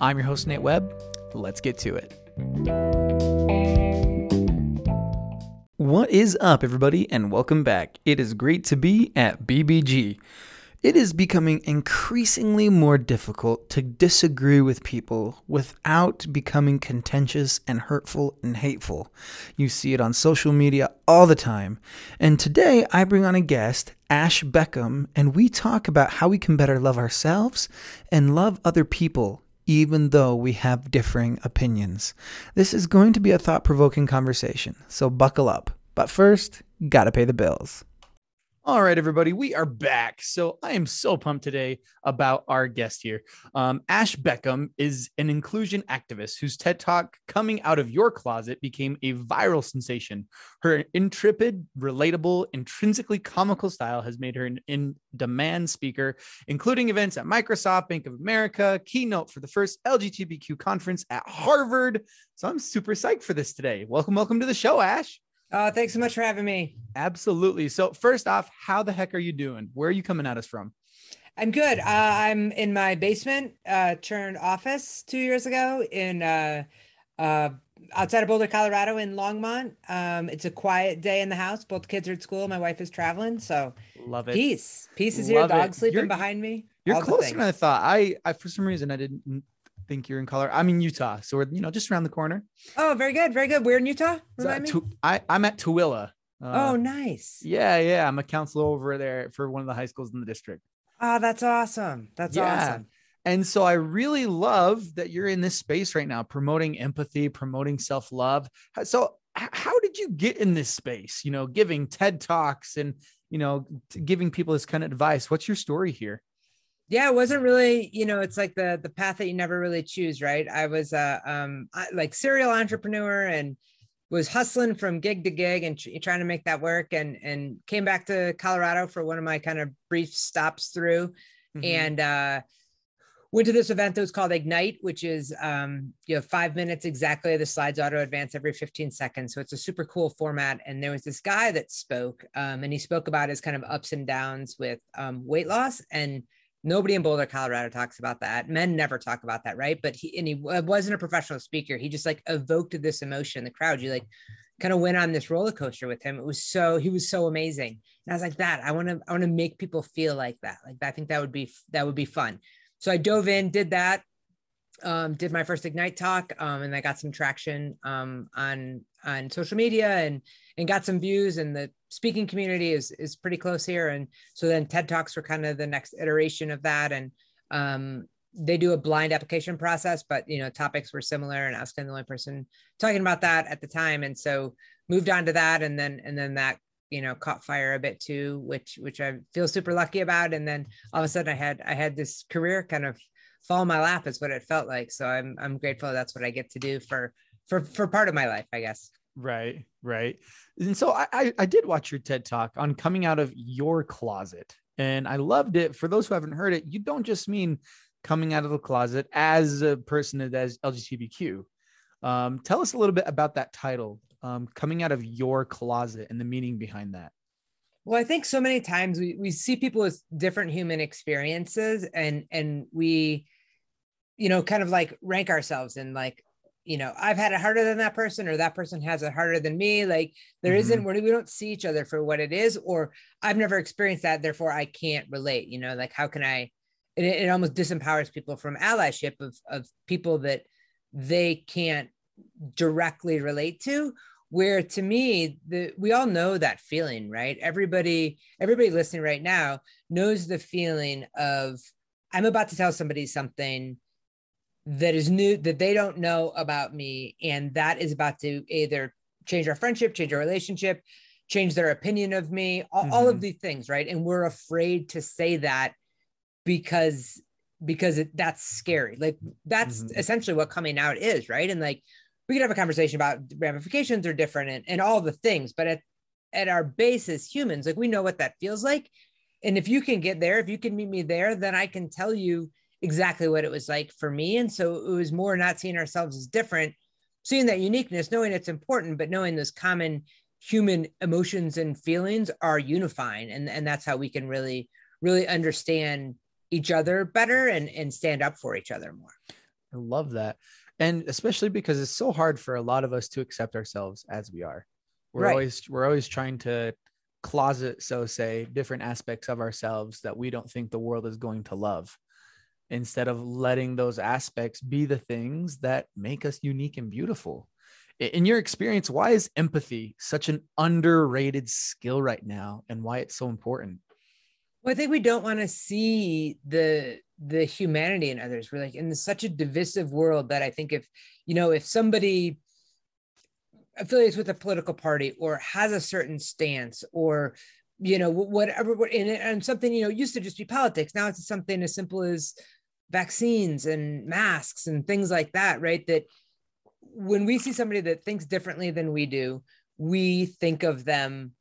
I'm your host, Nate Webb. Let's get to it. What is up, everybody, and welcome back. It is great to be at BBG. It is becoming increasingly more difficult to disagree with people without becoming contentious and hurtful and hateful. You see it on social media all the time. And today I bring on a guest, Ash Beckham, and we talk about how we can better love ourselves and love other people even though we have differing opinions. This is going to be a thought provoking conversation, so buckle up. But first, gotta pay the bills. All right, everybody, we are back. So I am so pumped today about our guest here. Um, Ash Beckham is an inclusion activist whose TED Talk, Coming Out of Your Closet, became a viral sensation. Her intrepid, relatable, intrinsically comical style has made her an in demand speaker, including events at Microsoft, Bank of America, keynote for the first LGBTQ conference at Harvard. So I'm super psyched for this today. Welcome, welcome to the show, Ash. Oh, thanks so much for having me. Absolutely. So, first off, how the heck are you doing? Where are you coming at us from? I'm good. Uh, I'm in my basement, uh, turned office two years ago in uh, uh, outside of Boulder, Colorado, in Longmont. Um, it's a quiet day in the house. Both kids are at school. My wife is traveling, so love it. Peace, peace is Love here. Dog sleeping you're, behind me. You're closer than I thought. I, I, for some reason, I didn't think you're in Colorado. I'm in Utah, so we're you know just around the corner. Oh, very good, very good. We're in Utah. Me. I I'm at Tooele. Uh, oh, nice. Yeah, yeah. I'm a counselor over there for one of the high schools in the district. Oh, that's awesome. That's yeah. awesome. And so I really love that you're in this space right now, promoting empathy, promoting self love. So, how did you get in this space? You know, giving TED Talks and, you know, giving people this kind of advice. What's your story here? Yeah it wasn't really you know it's like the the path that you never really choose right? I was a uh, um like serial entrepreneur and was hustling from gig to gig and trying to make that work and and came back to colorado for one of my kind of brief stops through mm-hmm. and uh went to this event that was called ignite which is um you know five minutes exactly the slides auto advance every 15 seconds. So it's a super cool format. And there was this guy that spoke um, and he spoke about his kind of ups and downs with um, weight loss and Nobody in Boulder, Colorado talks about that. Men never talk about that, right? But he and he wasn't a professional speaker. He just like evoked this emotion in the crowd. You like kind of went on this roller coaster with him. It was so he was so amazing. And I was like, that I want to I want to make people feel like that. Like I think that would be that would be fun. So I dove in, did that, um, did my first Ignite talk, um, and I got some traction um, on on social media and and got some views. And the speaking community is is pretty close here. And so then TED Talks were kind of the next iteration of that. And um, they do a blind application process, but you know topics were similar, and I was kind of the only person talking about that at the time. And so moved on to that, and then and then that you know caught fire a bit too which which i feel super lucky about and then all of a sudden i had i had this career kind of fall in my lap is what it felt like. So I'm I'm grateful that's what I get to do for for for part of my life, I guess. Right, right. And so I, I, I did watch your TED talk on coming out of your closet, and I loved it. For those who haven't heard it, you don't just mean coming out of the closet as a person that is LGBTQ. Um, tell us a little bit about that title, um, coming out of your closet, and the meaning behind that. Well, I think so many times we, we see people with different human experiences and and we, you know, kind of like rank ourselves and like, you know, I've had it harder than that person, or that person has it harder than me. Like there mm-hmm. not we don't see each other for what it is, or I've never experienced that, therefore I can't relate. You know, like how can I? It, it almost disempowers people from allyship of of people that they can't directly relate to where to me the we all know that feeling right everybody everybody listening right now knows the feeling of i'm about to tell somebody something that is new that they don't know about me and that is about to either change our friendship change our relationship change their opinion of me all, mm-hmm. all of mm-hmm. these things right and we're afraid to say that because because it, that's scary. Like that's Mhm. essentially what coming out is, right? And like we could have a conversation about ramifications are different and, and all the things, but at at our base as humans, like we know what that feels like. And if you can get there, if you can meet me there, then I can tell you exactly what it was like for me. And so it was more not seeing ourselves as different, seeing that uniqueness, knowing it's important, but knowing those common human emotions and feelings are unifying. And, and that's how we can really, really understand each other better and, and stand up for each other more. I love that. And especially because it's so hard for a lot of us to accept ourselves as we are. We're Right. always we're always trying to closet, so say, different aspects of ourselves that we don't think the world is going to love. Instead of letting those aspects be the things that make us unique and beautiful. In your experience, why is empathy such an underrated skill right now and why it's so important? Well, I think we don't want to see the the humanity in others. We're like in such a divisive world that I think if you know if somebody affiliates with a political party or has a certain stance or you know whatever and, and something you know used to just be politics now it's something as simple as vaccines and masks and things like that right that when we see somebody that thinks differently than we do we think of them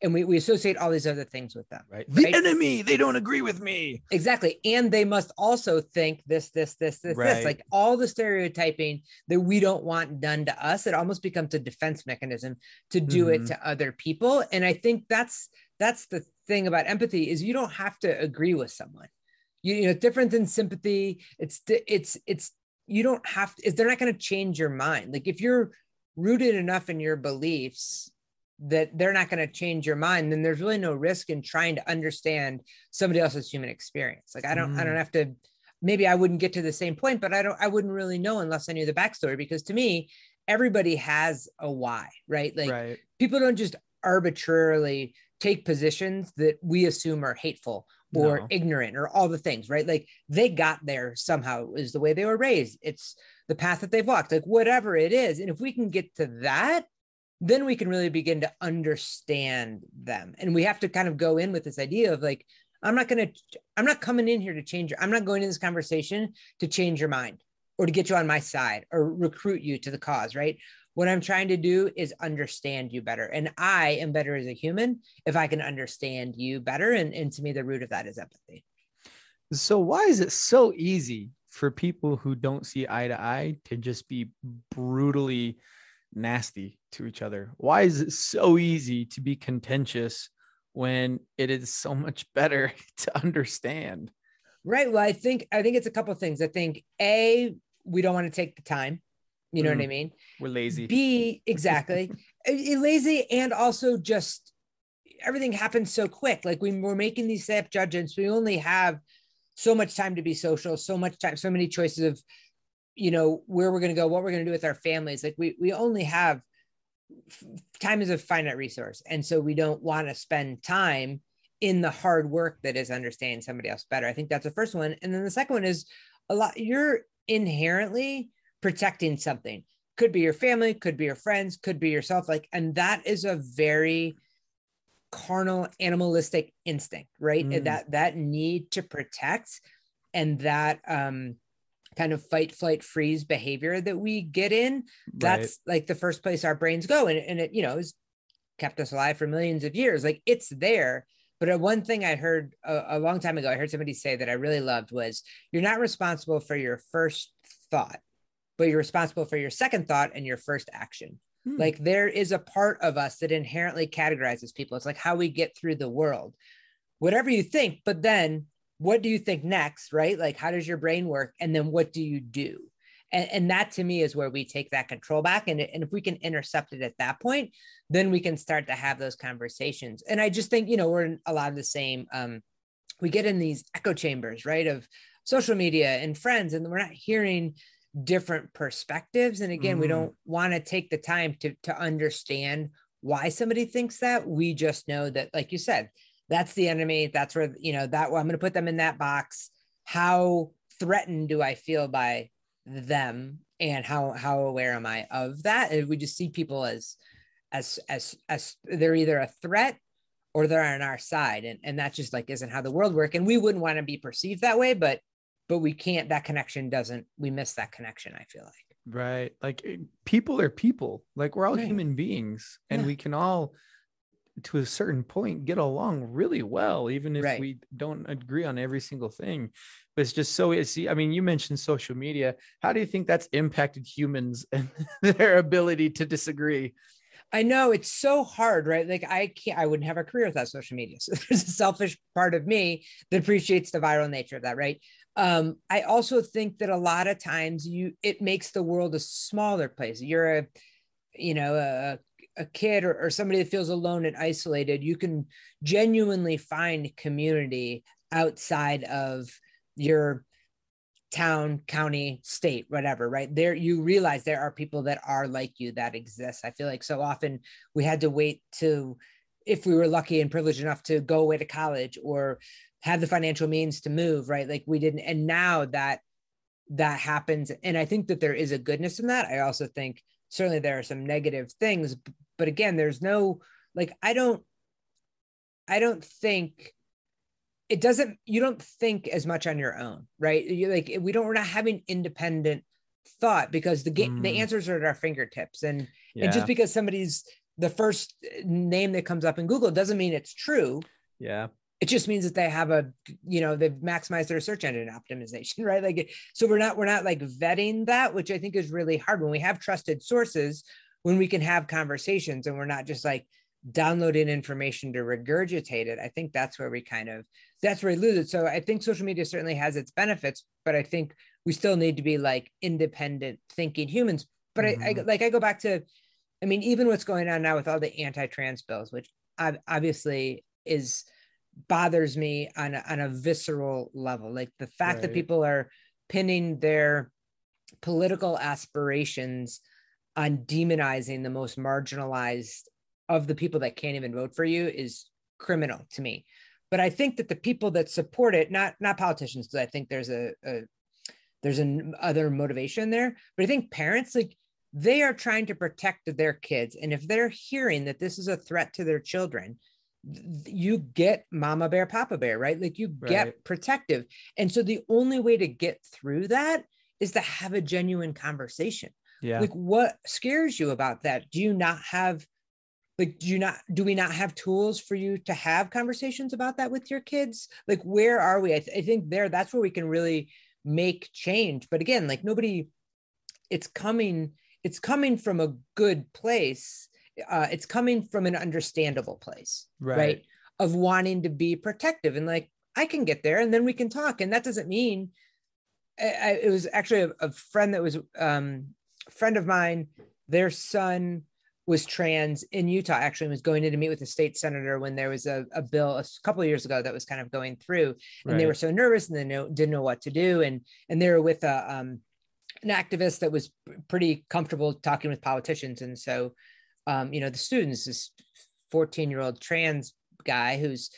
and we, we associate all these other things with them Right. The Right. enemy, they don't agree with me. Exactly. And they must also think this, this, this, this, Right. this, like all the stereotyping that we don't want done to us. It almost becomes a defense mechanism to do Mhm. it to other people. And I think that's that's the thing about empathy is you don't have to agree with someone. You, you know, it's different than sympathy. It's it's it's you don't have to, is they're not going to change your mind. Like if you're rooted enough in your beliefs that they're not going to change your mind, then there's really no risk in trying to understand somebody else's human experience. Like I don't, I don't Mm. have to. Maybe I wouldn't get to the same point, but I don't. I wouldn't really know unless I knew the backstory. Because to me, everybody has a why, right? Like right. people don't just arbitrarily take positions that we assume are hateful or No. ignorant or all the things, right? Like they got there somehow is the way they were raised. It's the path that they've walked, like whatever it is. And if we can get to that, then we can really begin to understand them. And we have to kind of go in with this idea of like, I'm not going to, I'm not coming in here to change your, I'm not going in this conversation to change your mind or to get you on my side or recruit you to the cause, right? What I'm trying to do is understand you better. And I am better as a human if I can understand you better. And, and to me, the root of that is empathy. So why is it so easy for people who don't see eye to eye to just be brutally nasty to each other? Why is it so easy to be contentious when it is so much better to understand? Right. Well, I think I think it's a couple of things. I think a we don't want to take the time. You know what I Mm. mean? We're lazy. B exactly Eh, eh, lazy and also just everything happens so quick. Like we, we're making these snap judgments. We only have so much time to be social, so much time, so many choices of, you know, where we're going to go, what we're going to do with our families. Like we we only have time is a finite resource, and so we don't want to spend time in the hard work that is understanding somebody else better. I think that's the first one, and then the second one is a lot. You're inherently protecting something. Could be your family could be your friends could be yourself. Like and that is a very carnal animalistic instinct right? Mm. that that need to protect and that um kind of fight flight freeze behavior that we get in that's like the first place our brains go. And, and it you know has kept us alive for millions of years. Like it's there. But uh, one thing i heard a, a long time ago i heard somebody say that i really loved was you're not responsible for your first thought but you're responsible for your second thought and your first action. Hmm. like there is a part of us that inherently categorizes people. It's like how we get through the world. Whatever you think but then what do you think next right? Like how does your brain work? And then what do you do? And, and that to me is where we take that control back. And, and if we can intercept it at that point then we can start to have those conversations. And i just think you know we're in a lot of the same um we get in these echo chambers right of social media and friends and we're not hearing different perspectives and again we Mhm. don't want to take the time to to understand why somebody thinks that. We just know that like you said that's the enemy that's where you know that i'm going to put them in that box. How threatened do i feel by them and how how aware am i of that? And we just see people as as as as they're either a threat or they're on our side and and that just like isn't how the world work and we wouldn't want to be perceived that way but but we can't that connection doesn't we miss that connection i feel like right like eh, people are people like we're all Right. human beings and Yeah. we can all to a certain point get along really well even if Right. we don't agree on every single thing but it's just so see i mean you mentioned social media how do you think that's impacted humans and their ability to disagree I know it's so hard, right? Like I can't, I wouldn't have a career without social media. So there's a selfish part of me that appreciates the viral nature of that, right? Um, I also think that a lot of times you it makes the world a smaller place. You're a, you know, a a kid or, or somebody that feels alone and isolated. You can genuinely find community outside of your town, county, state, whatever, right? There you realize there are people that are like you that exist. I feel like so often we had to wait to if we were lucky and privileged enough to go away to college or have the financial means to move, right? Like we didn't and now that that happens and I think that there is a goodness in that. I also think certainly there are some negative things, but again, there's no like I don't I don't think it doesn't you don't think as much on your own right you like we don't we're not having independent thought because the game the Mm. answers are at our fingertips and yeah and just because somebody's the first name that comes up in google doesn't mean it's true yeah it just means that they have a you know they've maximized their search engine optimization right? Like so we're not we're not like vetting that which i think is really hard. When we have trusted sources when we can have conversations and we're not just like downloading information to regurgitate it i think that's where we kind of that's where we lose it. So i think social media certainly has its benefits but i think we still need to be like independent thinking humans. But I, I Mhm. like i go back to i mean even what's going on now with all the anti-trans bills which ob- obviously is bothers me on a, on a visceral level like the fact that people are pinning their political aspirations on demonizing the most marginalized of the people that can't even vote for you is criminal to me. But i think that the people that support it not not politicians because i think there's a, a there's an other motivation there but i think parents like they are trying to protect their kids. And if they're hearing that this is a threat to their children you get mama bear papa bear right? Like you get Right. protective. And so the only way to get through that is to have a genuine conversation. Yeah. Like what scares you about that? Do you not have like do you not do we not have tools for you to have conversations about that with your kids? Like where are we? I, th- I think there that's where we can really make change. But again like nobody it's coming it's coming from a good place uh, it's coming from an understandable place right. of wanting to be protective and like i can get there and then we can talk. And that doesn't mean I, I, it was actually a, a friend that was um a friend of mine their son was trans in utah actually and was going in to meet with the state senator when there was a, a bill a couple of years ago that was kind of going through. And they were so nervous and they know, didn't know what to do. And and they were with a um an activist that was pretty comfortable talking with politicians. And so um you know the students this 14 year old trans guy who's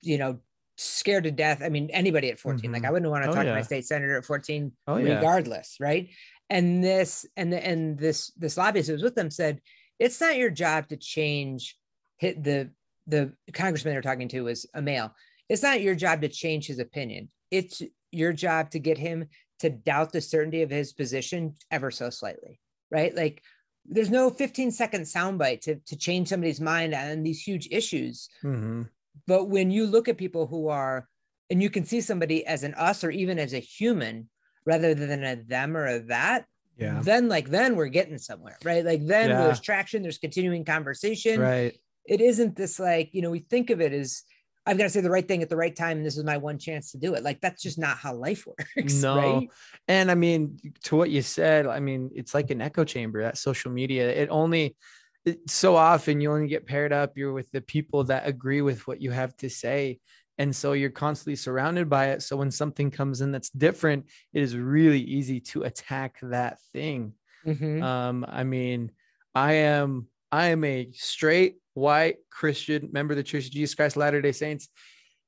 you know scared to death. I mean anybody at 14 like Mhm. i wouldn't want to Oh, talk to my state senator at 14 Oh, yeah. regardless right? And this and the, and this this lobbyist who was with them said it's not your job to change hit the the congressman they're talking to was a male. It's not your job to change his opinion. It's your job to get him to doubt the certainty of his position ever so slightly right? Like there's no 15 second soundbite to, to change somebody's mind on these huge issues. Mhm. but when you look at people who are and you can see somebody as an us or even as a human rather than a them or a that yeah. then like then we're getting somewhere right? Like then Yeah. there's traction there's continuing conversation. Right. It isn't this like you know we think of it as i've got to say the right thing at the right time and this is my one chance to do it like that's just not how life works No. right And I mean, to what you said, I mean, it's like an echo chamber, that social media. It only, it, so often you only get paired up, you're with the people that agree with what you have to say. And so you're constantly surrounded by it. So when something comes in that's different, it is really easy to attack that thing. Mhm. Um, I mean, I am I am a straight white Christian member of the Church of Jesus Christ of Latter-day Saints.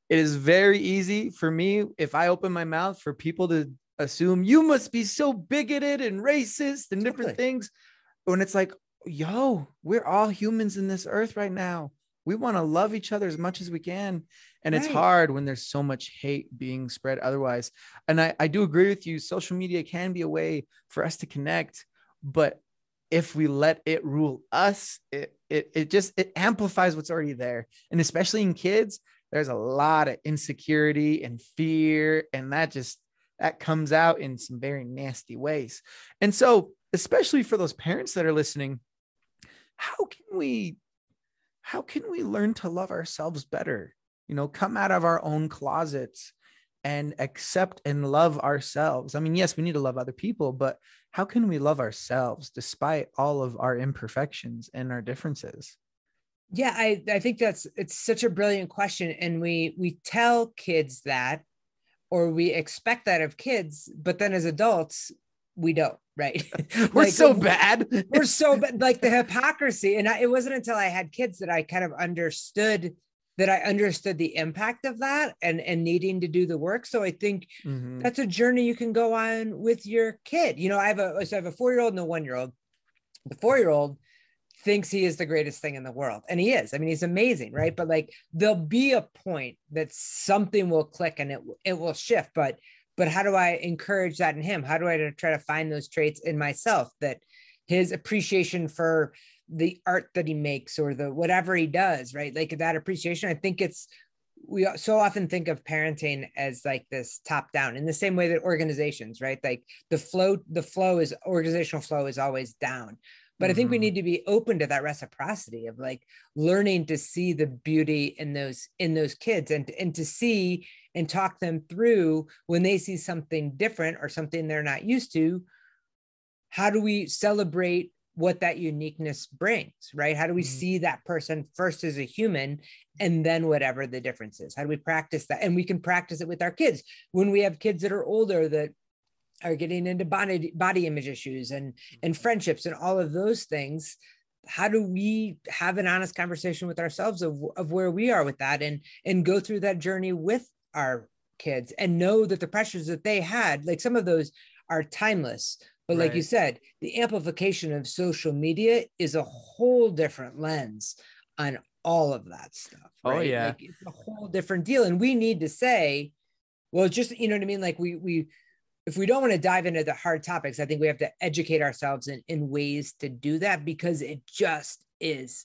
It is very easy for me if I open my mouth for people to assume you must be so bigoted and racist and different Totally. things. When it's like, yo, we're all humans in this earth right now. we want to love each other as much as we can and it's hard when there's so much hate being spread otherwise and I, I do agree with you social media can be a way for us to connect but if we let it rule us it it, it just it amplifies what's already there. And especially in kids there's a lot of insecurity and fear and that just that comes out in some very nasty ways. And so especially for those parents that are listening how can we how can we learn to love ourselves better? You know come out of our own closets and accept and love ourselves i mean yes we need to love other people but how can we love ourselves despite all of our imperfections and our differences Yeah, I, I think that's it's such a brilliant question. And we we tell kids that or we expect that of kids, but then as adults, we don't, right? we're Like, so bad We're so bad, like the hypocrisy. And I, it wasn't until I had kids that I kind of understood that I understood the impact of that and and needing to do the work. So I think Mhm. that's a journey you can go on with your kid. You know, I have a so I have a four year old and a one year old. The four year old thinks he is the greatest thing in the world, and he is. I mean, he's amazing, right? But like, there'll be a point that something will click and it it will shift. But but how do I encourage that in him? How do I try to find those traits in myself that his appreciation for the art that he makes or the whatever he does, right? Like that appreciation. I think it's we so often think of parenting as like this top down in the same way that organizations right like the flow the flow is organizational flow is always down but i think we Mhm. need to be open to that reciprocity of like learning to see the beauty in those in those kids and and to see and talk them through when they see something different or something they're not used to how do we celebrate what that uniqueness brings right? How do we Mhm. see that person first as a human and then whatever the difference is? How do we practice that? And we can practice it with our kids. When we have kids that are older that are getting into body body image issues and and friendships and all of those things how do we have an honest conversation with ourselves of, of where we are with that and and go through that journey with our kids and know that the pressures that they had like some of those are timeless but like you said the amplification of social media is a whole different lens on all of that stuff Oh, right? yeah. like it's a whole different deal and we need to say well just you know what i mean like we we if we don't want to dive into the hard topics, I think we have to educate ourselves in, in ways to do that because it just is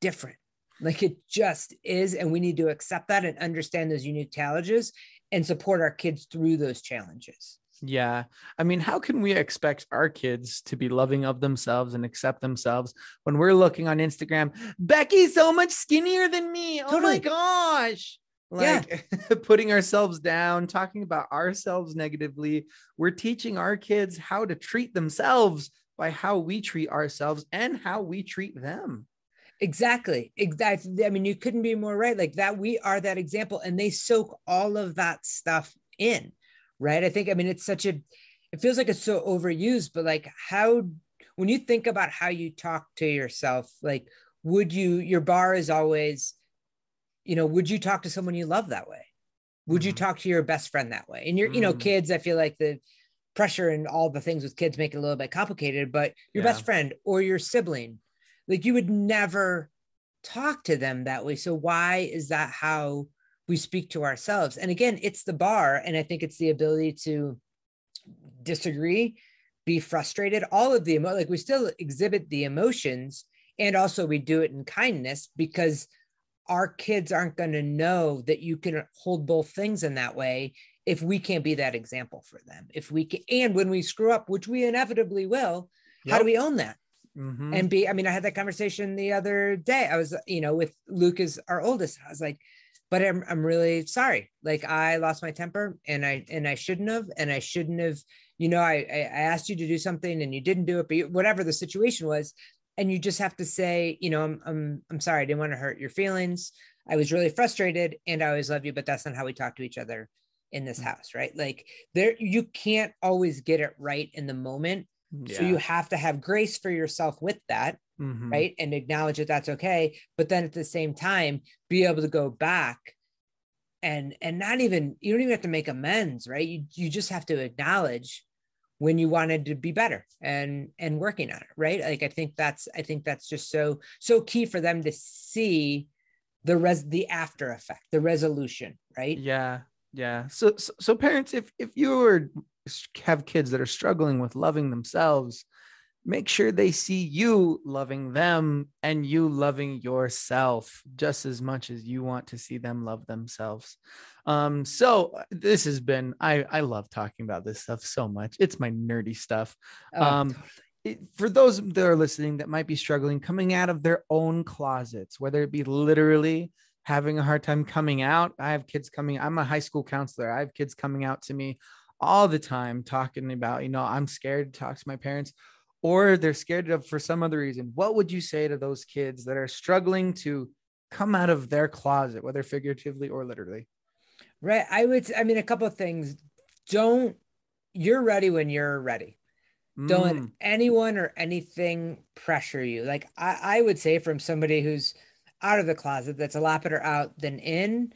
different. Like it just is. And we need to accept that and understand those unique challenges and support our kids through those challenges. Yeah. I mean, how can we expect our kids to be loving of themselves and accept themselves when we're looking on Instagram? Becky's so much skinnier than me. Oh my gosh. Yeah. Like putting ourselves down, talking about ourselves negatively. We're teaching our kids how to treat themselves by how we treat ourselves and how we treat them. Exactly. Exactly. I mean, you couldn't be more right. Like that, we are that example, and they soak all of that stuff in, right? I think, I mean, it's such a, it feels like it's so overused, but like, how, when you think about how you talk to yourself, like, would you, your bar is always, you know, would you talk to someone you love that way? Would you Mhm. talk to your best friend that way? And you're, you know, Mm. kids, I feel like the pressure and all the things with kids make it a little bit complicated, but your Yeah. best friend or your sibling, like you would never talk to them that way. So why is that how we speak to ourselves? And again, it's the bar. And I think it's the ability to disagree, be frustrated, all of the emo like we still exhibit the emotions and also we do it in kindness because our kids aren't going to know that you can hold both things in that way if we can't be that example for them if we can and when we screw up which we inevitably will how do we own that Mhm. and be i mean i had that conversation the other day i was you know with luke is our oldest i was like but I'm, I'm really sorry. Like i lost my temper and i and i shouldn't have and i shouldn't have you know i i asked you to do something and you didn't do it but you, whatever the situation was and you just have to say you know i'm i'm, I'm sorry i didn't want to hurt your feelings. I was really frustrated and i always love you but that's not how we talk to each other in this Mm. house right? Like there you can't always get it right in the moment so you have to have grace for yourself with that Mhm. right and acknowledge that that's okay but then at the same time be able to go back and and not even you don't even have to make amends right? You you just have to acknowledge when you wanted to be better and and working on it right? Like i think that's i think that's just so so key for them to see the res the after effect the resolution right? Yeah yeah. So so, so parents if if you are have kids that are struggling with loving themselves make sure they see you loving them and you loving yourself just as much as you want to see them love themselves. Um so uh, this has been i i love talking about this stuff so much. It's my nerdy stuff. Oh, um totally. it, for those that are listening that might be struggling coming out of their own closets whether it be literally having a hard time coming out i have kids coming i'm a high school counselor i have kids coming out to me all the time talking about you know i'm scared to talk to my parents or they're scared of for some other reason. What would you say to those kids that are struggling to come out of their closet whether figuratively or literally? Right. I would i mean a couple of things. Don't you're ready when you're ready. Don't let Mm, anyone or anything pressure you. Like i i would say from somebody who's out of the closet that's a lot better out than in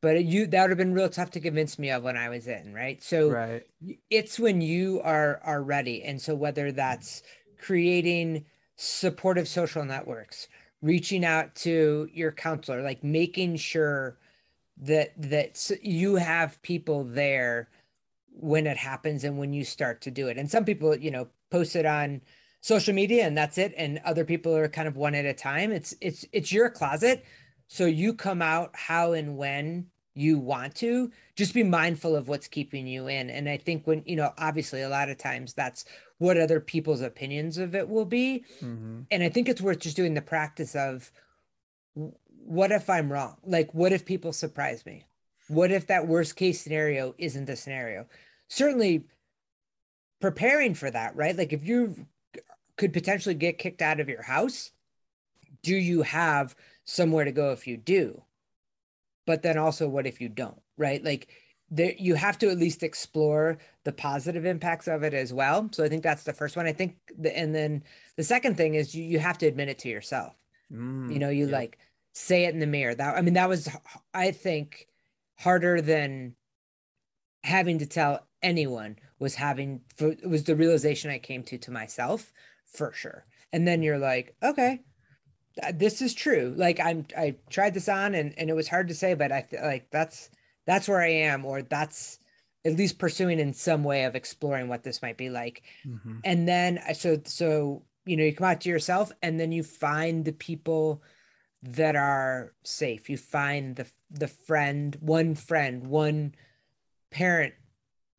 but you that would have been real tough to convince me of when i was in right? So right. it's when you are are ready. And so whether that's creating supportive social networks reaching out to your counselor like making sure that that you have people there when it happens and when you start to do it. And some people you know post it on social media and that's it. And other people are kind of one at a time. It's it's it's your closet so you come out how and when you want to. Just be mindful of what's keeping you in. And i think when you know obviously a lot of times that's what other people's opinions of it will be. Mhm. and i think it's worth just doing the practice of what if i'm wrong? Like what if people surprise me? What if that worst case scenario isn't the scenario? Certainly preparing for that right? Like if you could potentially get kicked out of your house do you have somewhere to go if you do. But then also what if you don't right? Like there you have to at least explore the positive impacts of it as well. So i think that's the first one. I think the, and then the second thing is you, you have to admit it to yourself. Mm, you know you yep. like say it in the mirror. That i mean that was i think harder than having to tell anyone was having for, was the realization i came to to myself for sure. And then you're like okay this is true. Like i'm i tried this on and and it was hard to say but i feel like that's that's where i am or that's at least pursuing in some way of exploring what this might be like. Mhm. and then I- so so you know you come out to yourself and then you find the people that are safe. You find the the friend one friend one parent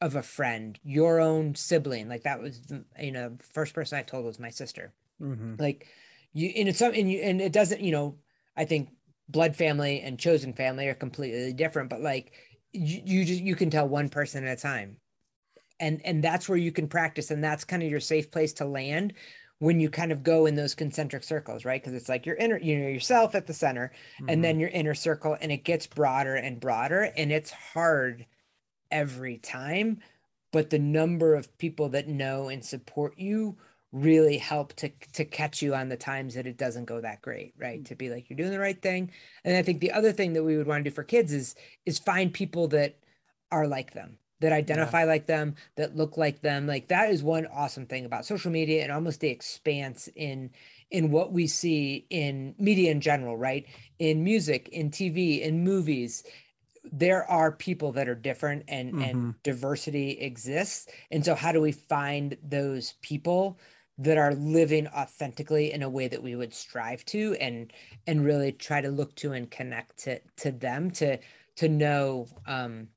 of a friend your own sibling. Like that was you know first person i told was my sister. Mhm. like you and it's some and you and it doesn't you know i think blood family and chosen family are completely different but like you, you just you can tell one person at a time and and that's where you can practice and that's kind of your safe place to land when you kind of go in those concentric circles right because it's like your inner you know yourself at the center and Mhm. then your inner circle and it gets broader and broader and it's hard every time but the number of people that know and support you really help to to catch you on the times that it doesn't go that great right? To be like you're doing the right thing. And i think the other thing that we would want to do for kids is is find people that are like them that identify like them that look like them. Like that is one awesome thing about social media and almost the expanse in in what we see in media in general right? In music in tv in movies there are people that are different and Mhm. and diversity exists. And so how do we find those people that are living authentically in a way that we would strive to and and really try to look to and connect to to them to to know um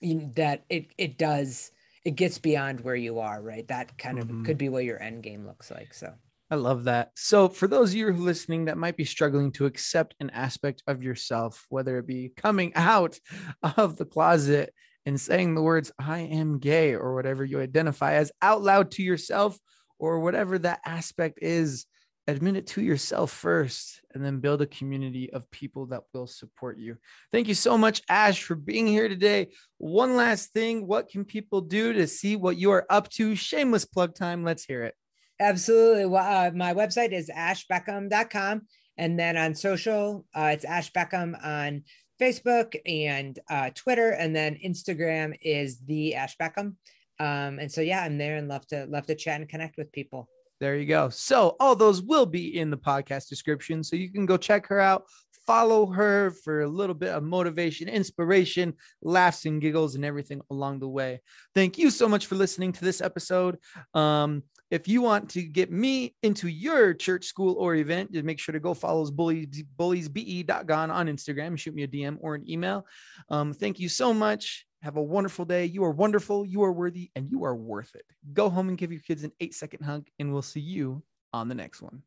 that it it does it gets beyond where you are right that kind of Mhm. could be what your end game looks like so I love that. So, for those of you who are listening that might be struggling to accept an aspect of yourself, whether it be coming out of the closet and saying the words, I am gay, or whatever you identify as out loud to yourself, or whatever that aspect is, admit it to yourself first and then build a community of people that will support you. Thank you so much, Ash, for being here today. One last thing what can people do to see what you are up to? Shameless plug time. Let's hear it. Absolutely. Well, uh, my website is ashbeckham.com. And then on social, uh, it's Ash Beckham on Facebook and uh, Twitter. And then Instagram is the Ash Beckham. Um, and so yeah, I'm there and love to love to chat and connect with people. There you go. So all those will be in the podcast description. So you can go check her out, follow her for a little bit of motivation, inspiration, laughs and giggles, and everything along the way. Thank you so much for listening to this episode. Um, if you want to get me into your church, school, or event, just make sure to go follow bullies, bulliesbe.gone on Instagram, shoot me a DM or an email. Um, thank you so much. Have a wonderful day. You are wonderful. You are worthy and you are worth it. Go home and give your kids an eight second hug, and we'll see you on the next one.